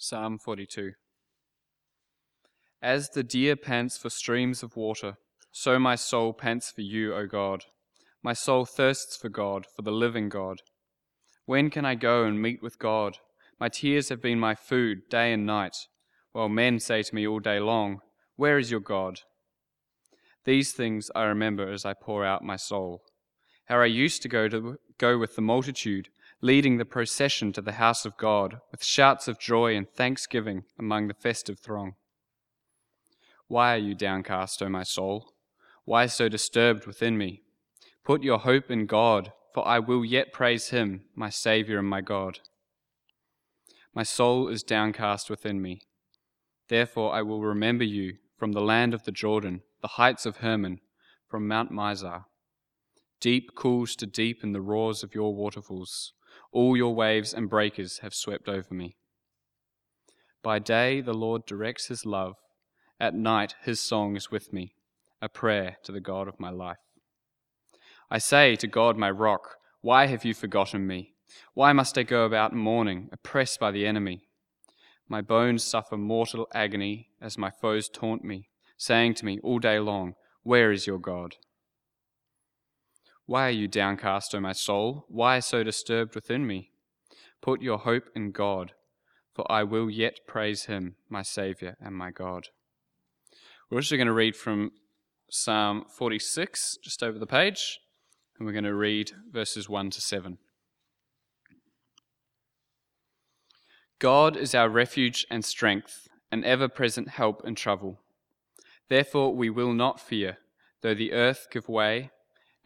Psalm 42 As the deer pants for streams of water, so my soul pants for you, O God. My soul thirsts for God, for the living God. When can I go and meet with God? My tears have been my food day and night, while men say to me all day long, Where is your God? These things I remember as I pour out my soul. How I used to go to go with the multitude, leading the procession to the house of God, with shouts of joy and thanksgiving among the festive throng. Why are you downcast, O my soul? Why so disturbed within me? Put your hope in God, for I will yet praise him, my Saviour and my God. My soul is downcast within me. Therefore I will remember you from the land of the Jordan, the heights of Hermon, from Mount Mizar. Deep cools to deep in the roars of your waterfalls. All your waves and breakers have swept over me. By day the Lord directs his love. At night his song is with me, a prayer to the God of my life. I say to God, my rock, why have you forgotten me? Why must I go about mourning, oppressed by the enemy? My bones suffer mortal agony as my foes taunt me, saying to me all day long, Where is your God? Why are you downcast, O my soul? Why so disturbed within me? Put your hope in God, for I will yet praise him, my Saviour and my God. We're also going to read from Psalm 46, just over the page, and we're going to read verses 1 to 7. God is our refuge and strength, an ever present help in trouble. Therefore we will not fear, though the earth give way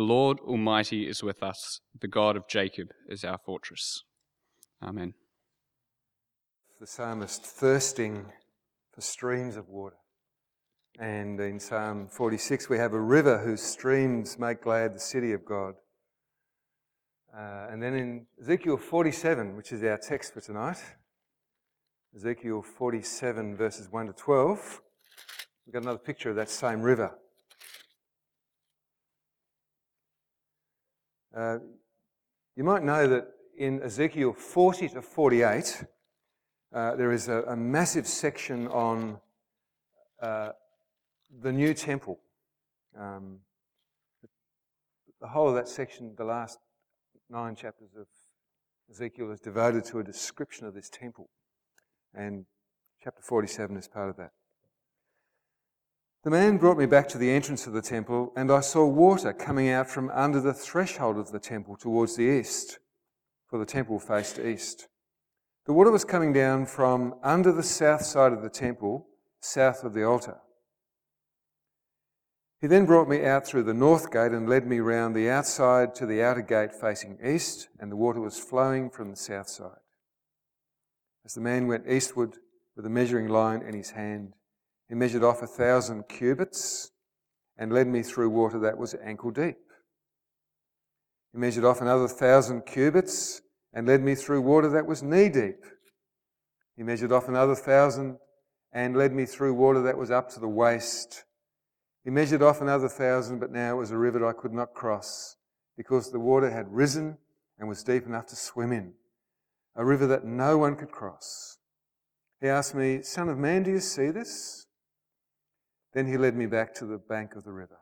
The Lord Almighty is with us. The God of Jacob is our fortress. Amen. The psalmist thirsting for streams of water. And in Psalm 46, we have a river whose streams make glad the city of God. Uh, and then in Ezekiel 47, which is our text for tonight, Ezekiel 47, verses 1 to 12, we've got another picture of that same river. Uh, you might know that in Ezekiel 40 to 48, uh, there is a, a, massive section on uh, the new temple. Um, the whole of that section, the last nine chapters of Ezekiel, is devoted to a description of this temple. And chapter 47 is part of that. The man brought me back to the entrance of the temple, and I saw water coming out from under the threshold of the temple towards the east, for the temple faced east. The water was coming down from under the south side of the temple, south of the altar. He then brought me out through the north gate and led me round the outside to the outer gate facing east, and the water was flowing from the south side. As the man went eastward with a measuring line in his hand, he measured off a thousand cubits and led me through water that was ankle deep. He measured off another thousand cubits and led me through water that was knee deep. He measured off another thousand and led me through water that was up to the waist. He measured off another thousand, but now it was a river I could not cross because the water had risen and was deep enough to swim in. A river that no one could cross. He asked me, Son of man, do you see this? Then he led me back to the bank of the river.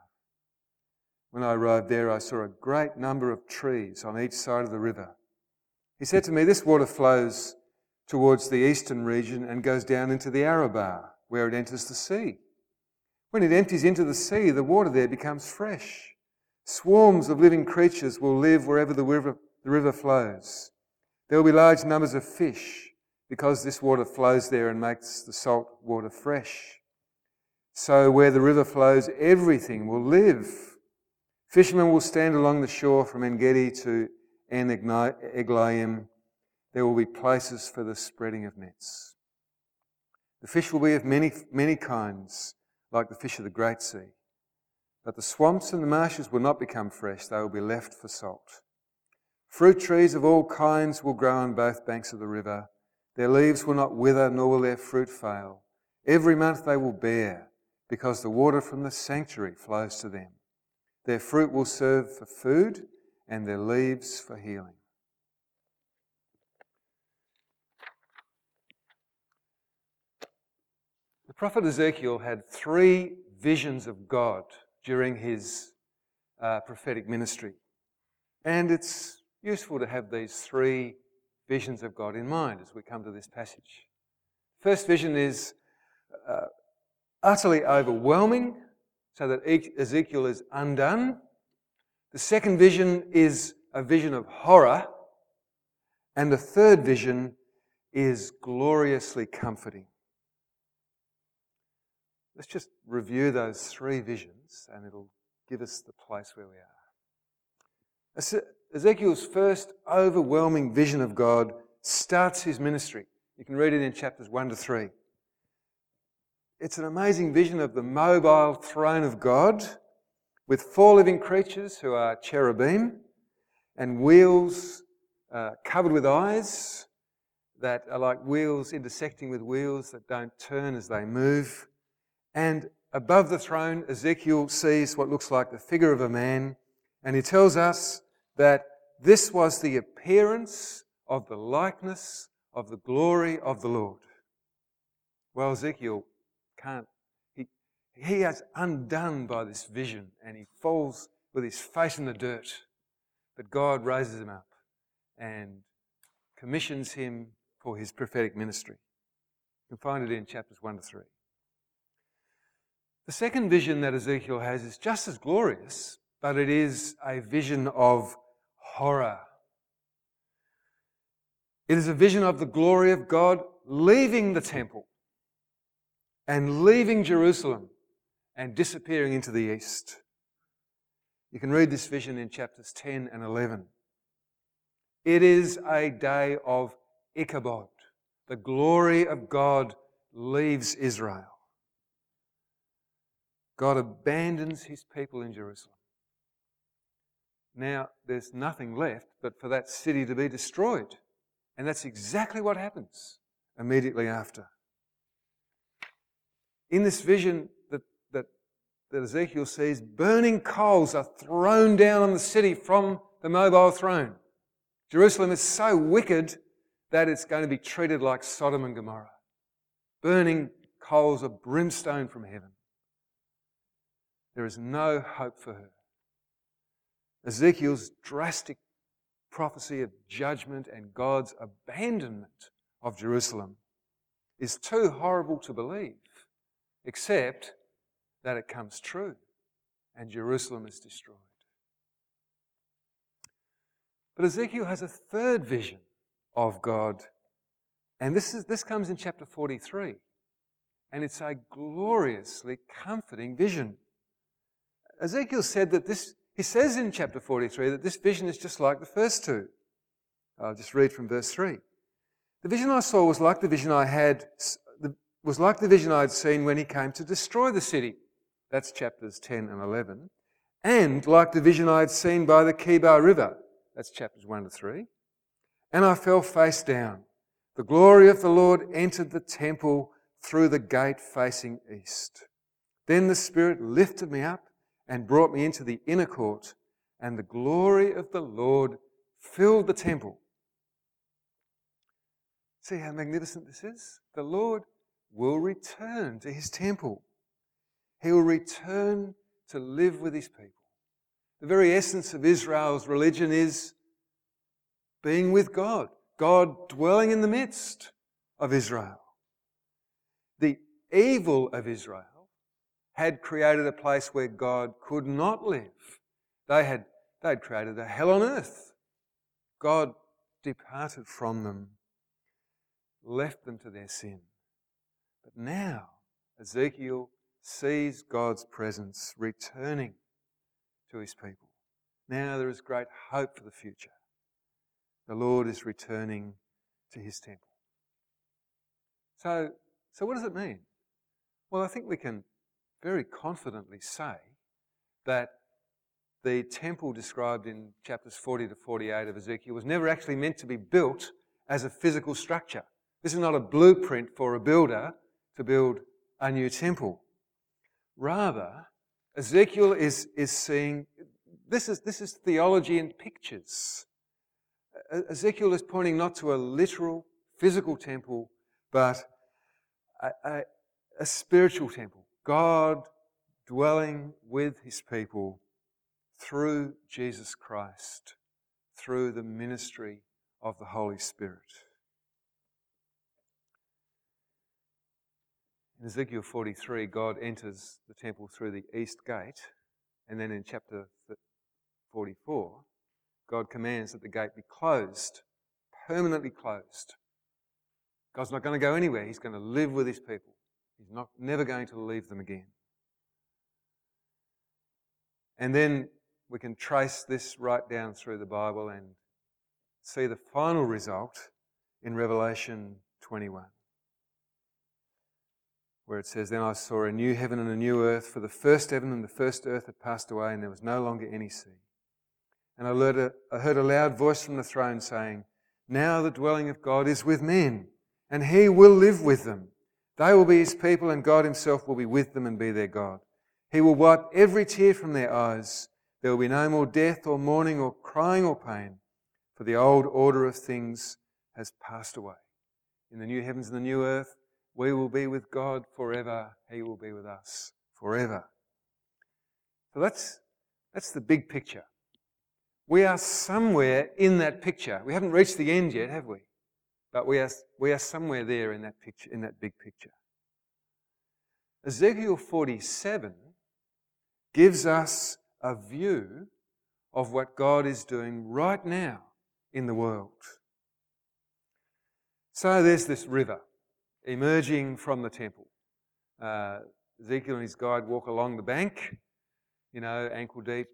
When I arrived there, I saw a great number of trees on each side of the river. He said to me, This water flows towards the eastern region and goes down into the Arabah, where it enters the sea. When it empties into the sea, the water there becomes fresh. Swarms of living creatures will live wherever the river, the river flows. There will be large numbers of fish because this water flows there and makes the salt water fresh. So where the river flows, everything will live. Fishermen will stand along the shore from Engedi to En. There will be places for the spreading of nets. The fish will be of many, many kinds, like the fish of the great sea. But the swamps and the marshes will not become fresh, they will be left for salt. Fruit trees of all kinds will grow on both banks of the river. Their leaves will not wither, nor will their fruit fail. Every month they will bear, because the water from the sanctuary flows to them. Their fruit will serve for food, and their leaves for healing. The prophet Ezekiel had three visions of God during his uh, prophetic ministry. And it's useful to have these three visions of God in mind as we come to this passage. First vision is uh, utterly overwhelming, so that Ezekiel is undone. The second vision is a vision of horror. And the third vision is gloriously comforting. Let's just review those three visions and it'll give us the place where we are. Ezekiel's first overwhelming vision of God starts his ministry. You can read it in chapters 1 to 3. It's an amazing vision of the mobile throne of God with four living creatures who are cherubim and wheels uh, covered with eyes that are like wheels intersecting with wheels that don't turn as they move. And above the throne, Ezekiel sees what looks like the figure of a man, and he tells us that this was the appearance of the likeness of the glory of the Lord. Well, Ezekiel can't, he, he is undone by this vision and he falls with his face in the dirt. But God raises him up and commissions him for his prophetic ministry. You can find it in chapters 1 to 3. The second vision that Ezekiel has is just as glorious, but it is a vision of horror. It is a vision of the glory of God leaving the temple and leaving Jerusalem and disappearing into the east. You can read this vision in chapters 10 and 11. It is a day of Ichabod. The glory of God leaves Israel. God abandons his people in Jerusalem. Now, there's nothing left but for that city to be destroyed. And that's exactly what happens immediately after. In this vision that, that, that Ezekiel sees, burning coals are thrown down on the city from the mobile throne. Jerusalem is so wicked that it's going to be treated like Sodom and Gomorrah. Burning coals of brimstone from heaven. There is no hope for her. Ezekiel's drastic prophecy of judgment and God's abandonment of Jerusalem is too horrible to believe, except that it comes true and Jerusalem is destroyed. But Ezekiel has a third vision of God, and this, is, this comes in chapter 43, and it's a gloriously comforting vision. Ezekiel said that this, he says in chapter 43 that this vision is just like the first two. I'll just read from verse 3. The vision I saw was like the vision I had, was like the vision I had seen when he came to destroy the city. That's chapters 10 and 11. And like the vision I had seen by the Chebar River. That's chapters 1 to 3. And I fell face down. The glory of the Lord entered the temple through the gate facing east. Then the Spirit lifted me up and brought me into the inner court, and the glory of the Lord filled the temple. See how magnificent this is? The Lord will return to his temple. He will return to live with his people. The very essence of Israel's religion is being with God, God dwelling in the midst of Israel. The evil of Israel had created a place where God could not live. They had they'd created a hell on earth. God departed from them, left them to their sin. But now Ezekiel sees God's presence returning to his people. Now there is great hope for the future. The Lord is returning to his temple. So So, what does it mean? Well, I think we can very confidently say that the temple described in chapters 40 to 48 of Ezekiel was never actually meant to be built as a physical structure. This is not a blueprint for a builder to build a new temple. Rather, Ezekiel is, is seeing this is, this is theology in pictures. Ezekiel is pointing not to a literal physical temple, but a, a, a spiritual temple. God dwelling with his people through Jesus Christ, through the ministry of the Holy Spirit. In Ezekiel 43, God enters the temple through the east gate, and then in chapter 44, God commands that the gate be closed, permanently closed. God's not going to go anywhere. He's going to live with his people. He's not never going to leave them again. And then we can trace this right down through the Bible and see the final result in Revelation 21 where it says, Then I saw a new heaven and a new earth, for the first heaven and the first earth had passed away, and there was no longer any sea. And I heard, a, I heard a loud voice from the throne saying, Now the dwelling of God is with men, and he will live with them. They will be his people, and God himself will be with them and be their God. He will wipe every tear from their eyes. There will be no more death or mourning or crying or pain, for the old order of things has passed away. In the new heavens and the new earth, we will be with God forever. He will be with us forever. So that's, that's the big picture. We are somewhere in that picture. We haven't reached the end yet, have we? But we are, we are somewhere there in that picture, in that big picture. Ezekiel 47 gives us a view of what God is doing right now in the world. So there's this river emerging from the temple. Uh, Ezekiel and his guide walk along the bank, you know, ankle deep,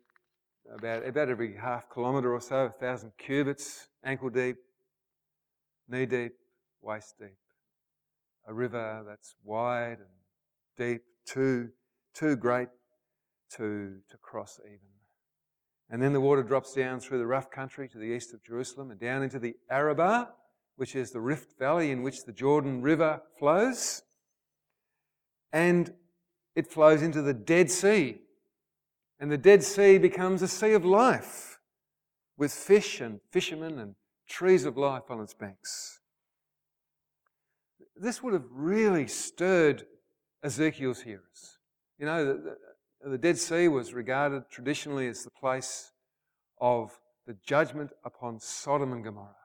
about, about every half kilometre or so, a thousand cubits, ankle deep, knee deep, waist deep. A river that's wide and deep, too, too great to, to cross even. And then the water drops down through the rough country to the east of Jerusalem and down into the Arabah, which is the Rift Valley in which the Jordan River flows. And it flows into the Dead Sea. And the Dead Sea becomes a sea of life with fish and fishermen and trees of life on its banks. This would have really stirred Ezekiel's hearers. You know, the, Dead Sea was regarded traditionally as the place of the judgment upon Sodom and Gomorrah.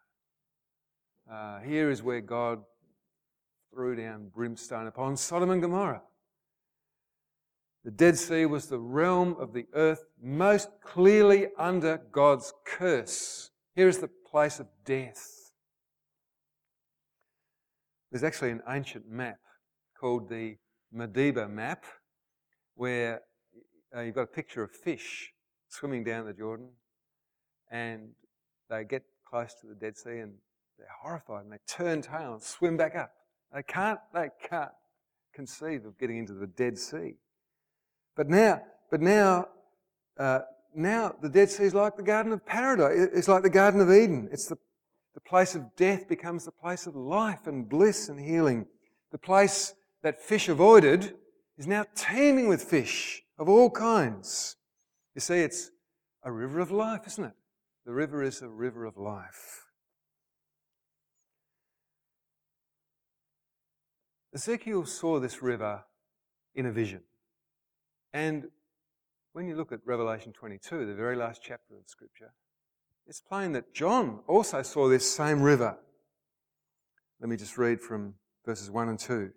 Uh, here is where God threw down brimstone upon Sodom and Gomorrah. The Dead Sea was the realm of the earth most clearly under God's curse. Here is the place of death. There's actually an ancient map called the Medeba map where uh, you've got a picture of fish swimming down the Jordan and they get close to the Dead Sea and they're horrified and they turn tail and swim back up. They can't, they can't conceive of getting into the Dead Sea. But now, but now, uh, now the Dead Sea is like the Garden of Paradise. It's like the Garden of Eden. It's the, the place of death becomes the place of life and bliss and healing. The place that fish avoided is now teeming with fish of all kinds. You see, it's a river of life, isn't it? The river is a river of life. Ezekiel saw this river in a vision. And when you look at Revelation 22, the very last chapter of Scripture, it's plain that John also saw this same river. Let me just read from verses 1 and 2.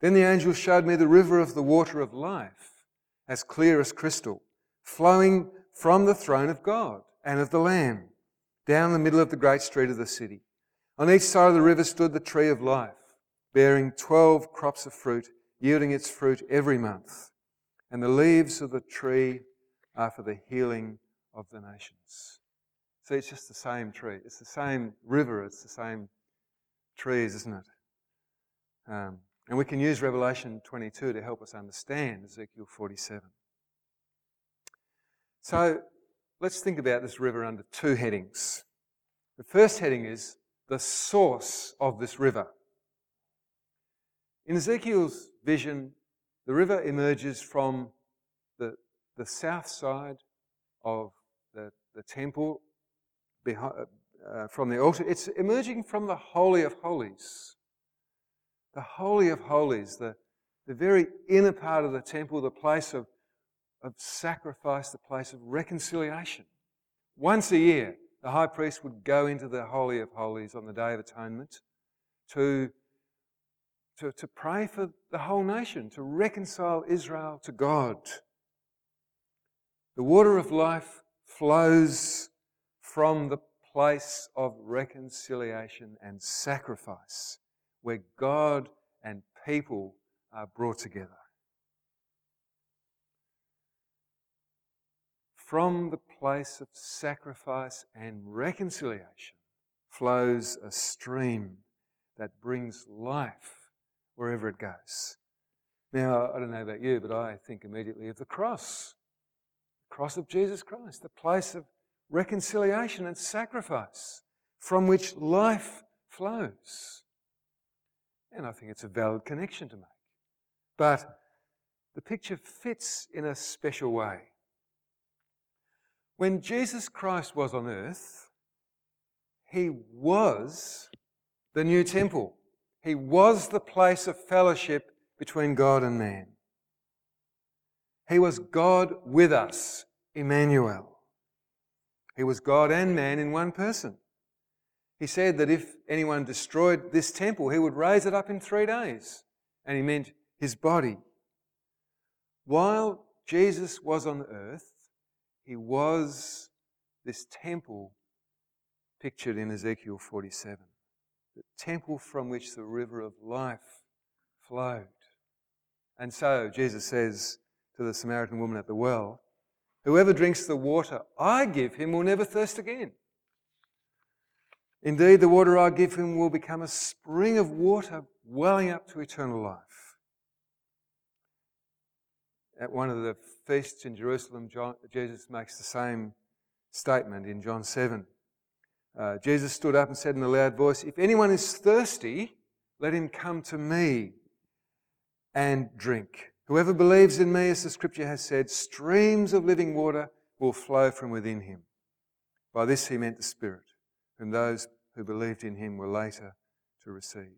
Then the angel showed me the river of the water of life, as clear as crystal, flowing from the throne of God and of the Lamb, down the middle of the great street of the city. On each side of the river stood the tree of life bearing 12 crops of fruit, yielding its fruit every month. And the leaves of the tree are for the healing of the nations. See, it's just the same tree. It's the same river. It's the same trees, isn't it? Um, And we can use Revelation 22 to help us understand Ezekiel 47. So let's think about this river under two headings. The first heading is the source of this river. In Ezekiel's vision, the river emerges from the, the south side of the, the temple, behind, uh, from the altar. It's emerging from the Holy of Holies. The Holy of Holies, the, the very inner part of the temple, the place of, of sacrifice, the place of reconciliation. Once a year, the high priest would go into the Holy of Holies on the Day of Atonement to, to, to pray for the whole nation, to reconcile Israel to God. The water of life flows from the place of reconciliation and sacrifice, where God and people are brought together. From the place of sacrifice and reconciliation flows a stream that brings life wherever it goes. Now, I don't know about you, but I think immediately of the cross. The cross of Jesus Christ, the place of reconciliation and sacrifice from which life flows. And I think it's a valid connection to make. But the picture fits in a special way. When Jesus Christ was on earth, he was the new temple. He was the place of fellowship between God and man. He was God with us, Emmanuel. He was God and man in one person. He said that if anyone destroyed this temple, he would raise it up in three days. And he meant his body. While Jesus was on earth, he was this temple pictured in Ezekiel 47. The temple from which the river of life flowed. And so Jesus says to the Samaritan woman at the well, Whoever drinks the water I give him will never thirst again. Indeed, the water I give him will become a spring of water welling up to eternal life. At one of the feasts in Jerusalem, John, Jesus makes the same statement in John 7. Uh, Jesus stood up and said in a loud voice, If anyone is thirsty, let him come to me and drink. Whoever believes in me, as the scripture has said, streams of living water will flow from within him. By this he meant the Spirit, whom those who believed in him were later to receive.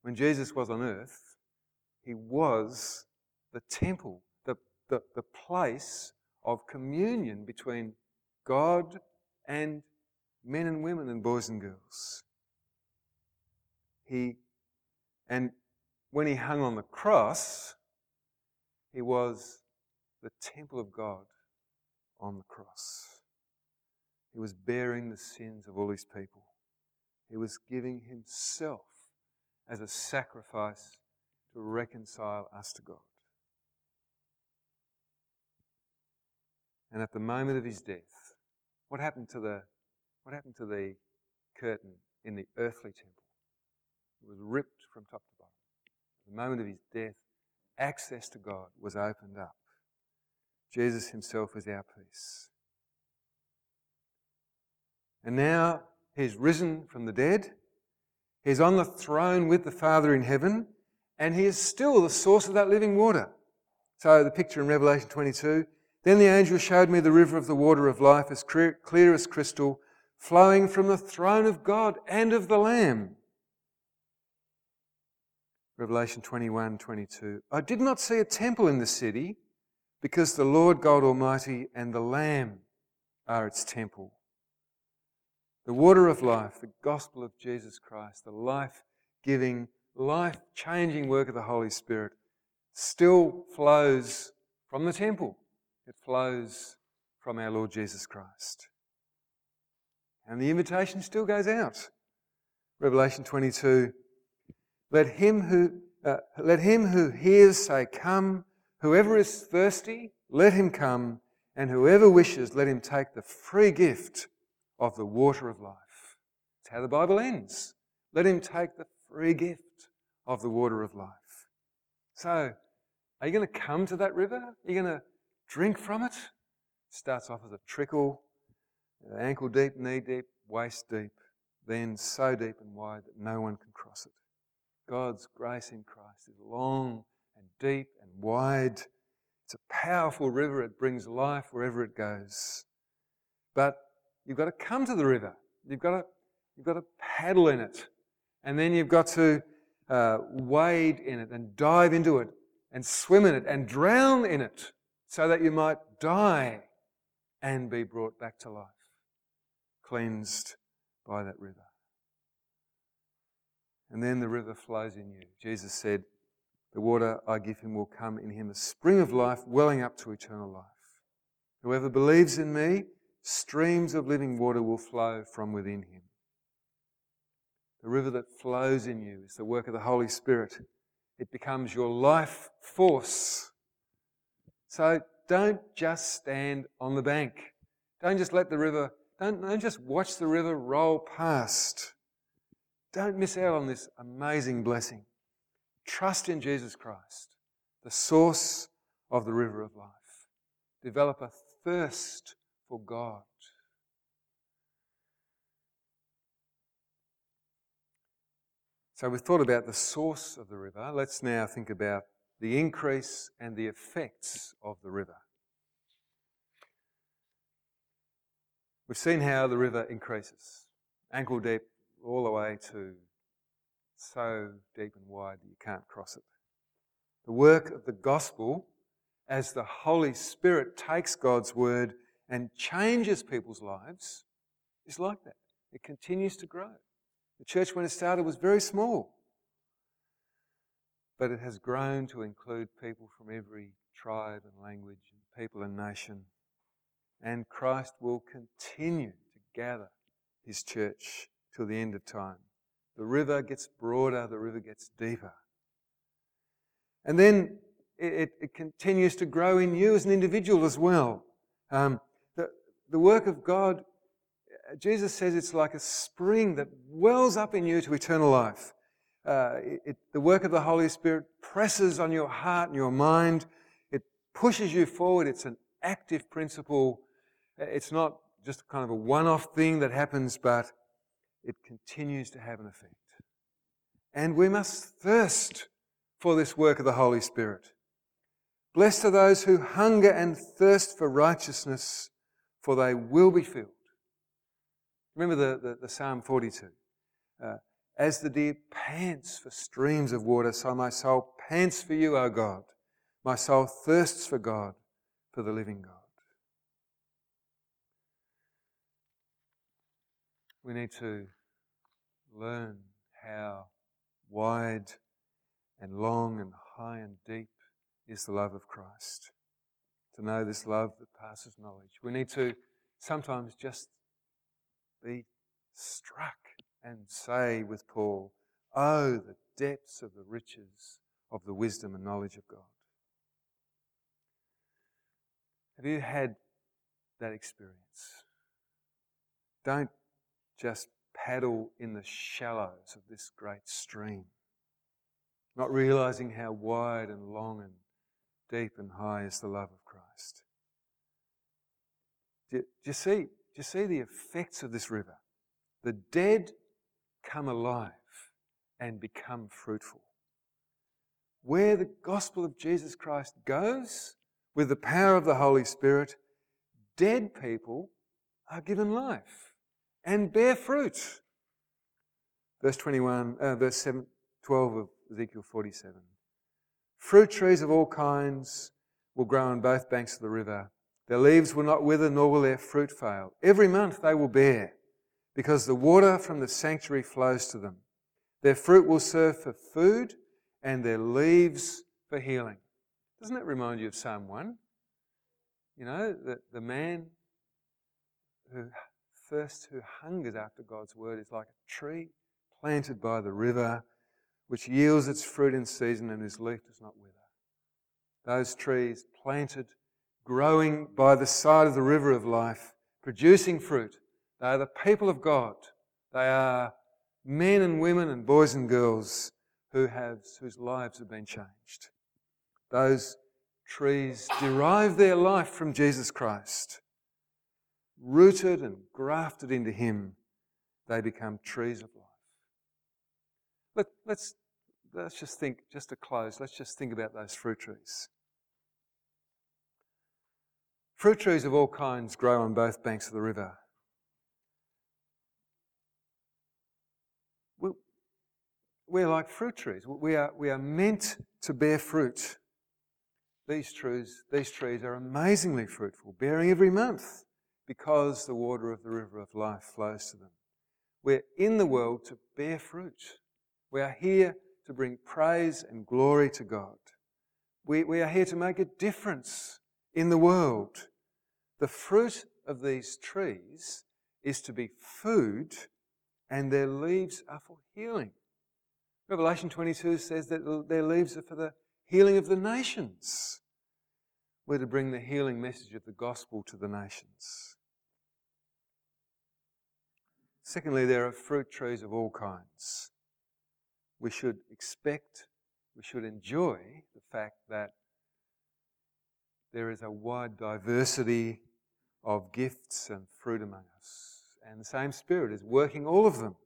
When Jesus was on earth, he was the temple, the, the, the place of communion between God and men and women and boys and girls. He, and when he hung on the cross, he was the temple of God on the cross. He was bearing the sins of all his people. He was giving himself as a sacrifice to reconcile us to God. And at the moment of his death, what happened to the, what happened to the curtain in the earthly temple? It was ripped from top to bottom At the moment of his death, access to God was opened up. Jesus himself is our peace. And now he's risen from the dead. He's on the throne with the Father in heaven, and he is still the source of that living water. So the picture in Revelation 22 Then the angel showed me the river of the water of life, as clear, as crystal, flowing from the throne of God and of the Lamb. Revelation 21 22. I did not see a temple in the city because the Lord God Almighty and the Lamb are its temple. The water of life, the gospel of Jesus Christ, the life giving, life changing work of the Holy Spirit still flows from the temple. It flows from our Lord Jesus Christ. And the invitation still goes out. Revelation 22 let him who, uh, let him who hears say, Come. Whoever is thirsty, let him come. And whoever wishes, let him take the free gift of the water of life. That's how the Bible ends. Let him take the free gift of the water of life. So, are you going to come to that river? Are you going to drink from it? It starts off as a trickle, ankle deep, knee deep, waist deep, then so deep and wide that no one can cross it. God's grace in Christ is long and deep and wide. It's a powerful river. It brings life wherever it goes. But you've got to come to the river. You've got to, you've got to paddle in it. And then you've got to uh, wade in it and dive into it and swim in it and drown in it so that you might die and be brought back to life, cleansed by that river. And then the river flows in you. Jesus said, The water I give him will come in him, a spring of life welling up to eternal life. Whoever believes in me, streams of living water will flow from within him. The river that flows in you is the work of the Holy Spirit. It becomes your life force. So don't just stand on the bank. Don't just let the river, don't, don't just watch the river roll past. Don't miss out on this amazing blessing. Trust in Jesus Christ, the source of the river of life. Develop a thirst for God. So we've thought about the source of the river. Let's now think about the increase and the effects of the river. We've seen how the river increases, ankle deep all the way to so deep and wide that you can't cross it. The work of the gospel, as the Holy Spirit takes God's word and changes people's lives, is like that. It continues to grow. The church, when it started, was very small, but it has grown to include people from every tribe and language and people and nation. And Christ will continue to gather his church till the end of time. The river gets broader, the river gets deeper. And then it, it continues to grow in you as an individual as well. Um, the, the work of God, Jesus says it's like a spring that wells up in you to eternal life. Uh, it, the work of the Holy Spirit presses on your heart and your mind. It pushes you forward. It's an active principle. It's not just kind of a one off thing that happens, but it continues to have an effect. And we must thirst for this work of the Holy Spirit. Blessed are those who hunger and thirst for righteousness, for they will be filled. Remember the, the, the Psalm 42. Uh, As the deer pants for streams of water, so my soul pants for you, O God. My soul thirsts for God, for the living God. We need to learn how wide and long and high and deep is the love of Christ. To know this love that passes knowledge. We need to sometimes just be struck and say with Paul, Oh, the depths of the riches of the wisdom and knowledge of God. Have you had that experience? Don't just paddle in the shallows of this great stream, not realizing how wide and long and deep and high is the love of Christ. Do you, do you see? Do you see the effects of this river? The dead come alive and become fruitful. Where the gospel of Jesus Christ goes, with the power of the Holy Spirit, dead people are given life and bear fruit. Verse 21, uh, verse 7, 12 of Ezekiel 47. Fruit trees of all kinds will grow on both banks of the river. Their leaves will not wither, nor will their fruit fail. Every month they will bear, because the water from the sanctuary flows to them. Their fruit will serve for food, and their leaves for healing. Doesn't that remind you of Psalm 1? You know, the, the man who thirsts, who hungers after God's word is like a tree planted by the river, which yields its fruit in season and whose leaf does not wither. Those trees planted, growing by the side of the river of life, producing fruit. They are the people of God. They are men and women and boys and girls who have, whose lives have been changed. Those trees derive their life from Jesus Christ. Rooted and grafted into Him, they become trees of life. Let, let's, let's just think, just to close, let's just think about those fruit trees. Fruit trees of all kinds grow on both banks of the river. We're like fruit trees. We are, we are meant to bear fruit. These trees, these trees are amazingly fruitful, bearing every month because the water of the river of life flows to them. We're in the world to bear fruit. We are here to bring praise and glory to God. We, we are here to make a difference in the world. The fruit of these trees is to be food, and their leaves are for healing. Revelation 22 says that their leaves are for the healing of the nations. We're to bring the healing message of the gospel to the nations. Secondly, there are fruit trees of all kinds. We should expect, we should enjoy the fact that there is a wide diversity of gifts and fruit among us. And the same Spirit is working all of them.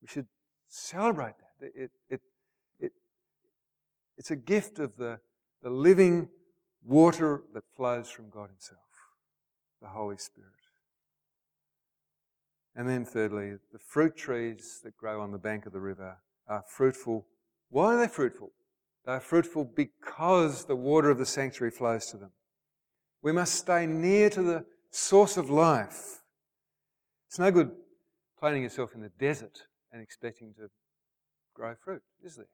We should celebrate. It, it, it, it's a gift of the, the living water that flows from God Himself, the Holy Spirit. And then, thirdly, the fruit trees that grow on the bank of the river are fruitful. Why are they fruitful? They are fruitful because the water of the sanctuary flows to them. We must stay near to the source of life. It's no good planting yourself in the desert and expecting to grow fruit, is there?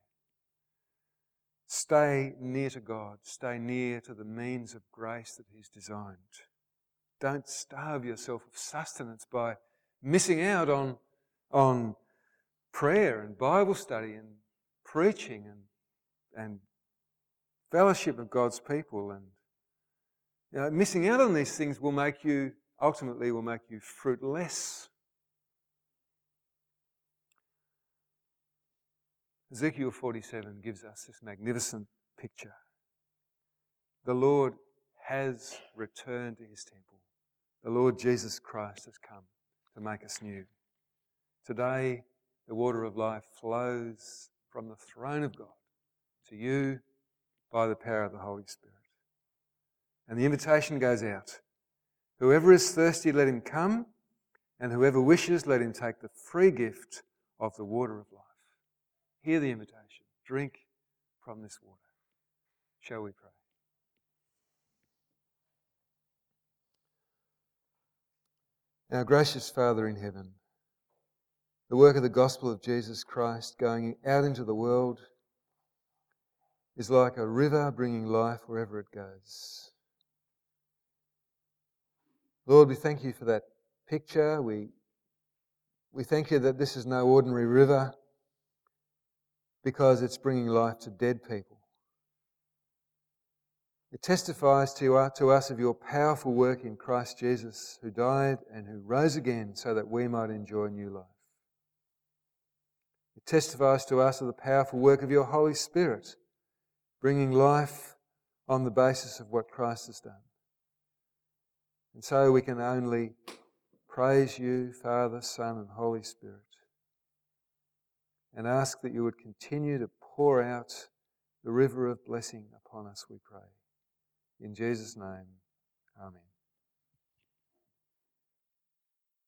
Stay near to God. Stay near to the means of grace that He's designed. Don't starve yourself of sustenance by missing out on, on prayer and Bible study and preaching and, and fellowship of God's people. And you know, missing out on these things will make you, ultimately, will make you fruitless. Ezekiel 47 gives us this magnificent picture. The Lord has returned to his temple. The Lord Jesus Christ has come to make us new. Today, the water of life flows from the throne of God to you by the power of the Holy Spirit. And the invitation goes out. Whoever is thirsty, let him come, and whoever wishes, let him take the free gift of the water of life. Hear the invitation. Drink from this water. Shall we pray? Our gracious Father in heaven, the work of the gospel of Jesus Christ going out into the world is like a river bringing life wherever it goes. Lord, we thank you for that picture. We, we thank you that this is no ordinary river because it's bringing life to dead people. It testifies to, uh, to us of your powerful work in Christ Jesus, who died and who rose again so that we might enjoy new life. It testifies to us of the powerful work of your Holy Spirit, bringing life on the basis of what Christ has done. And so we can only praise you, Father, Son, and Holy Spirit and ask that you would continue to pour out the river of blessing upon us, we pray. In Jesus' name, Amen.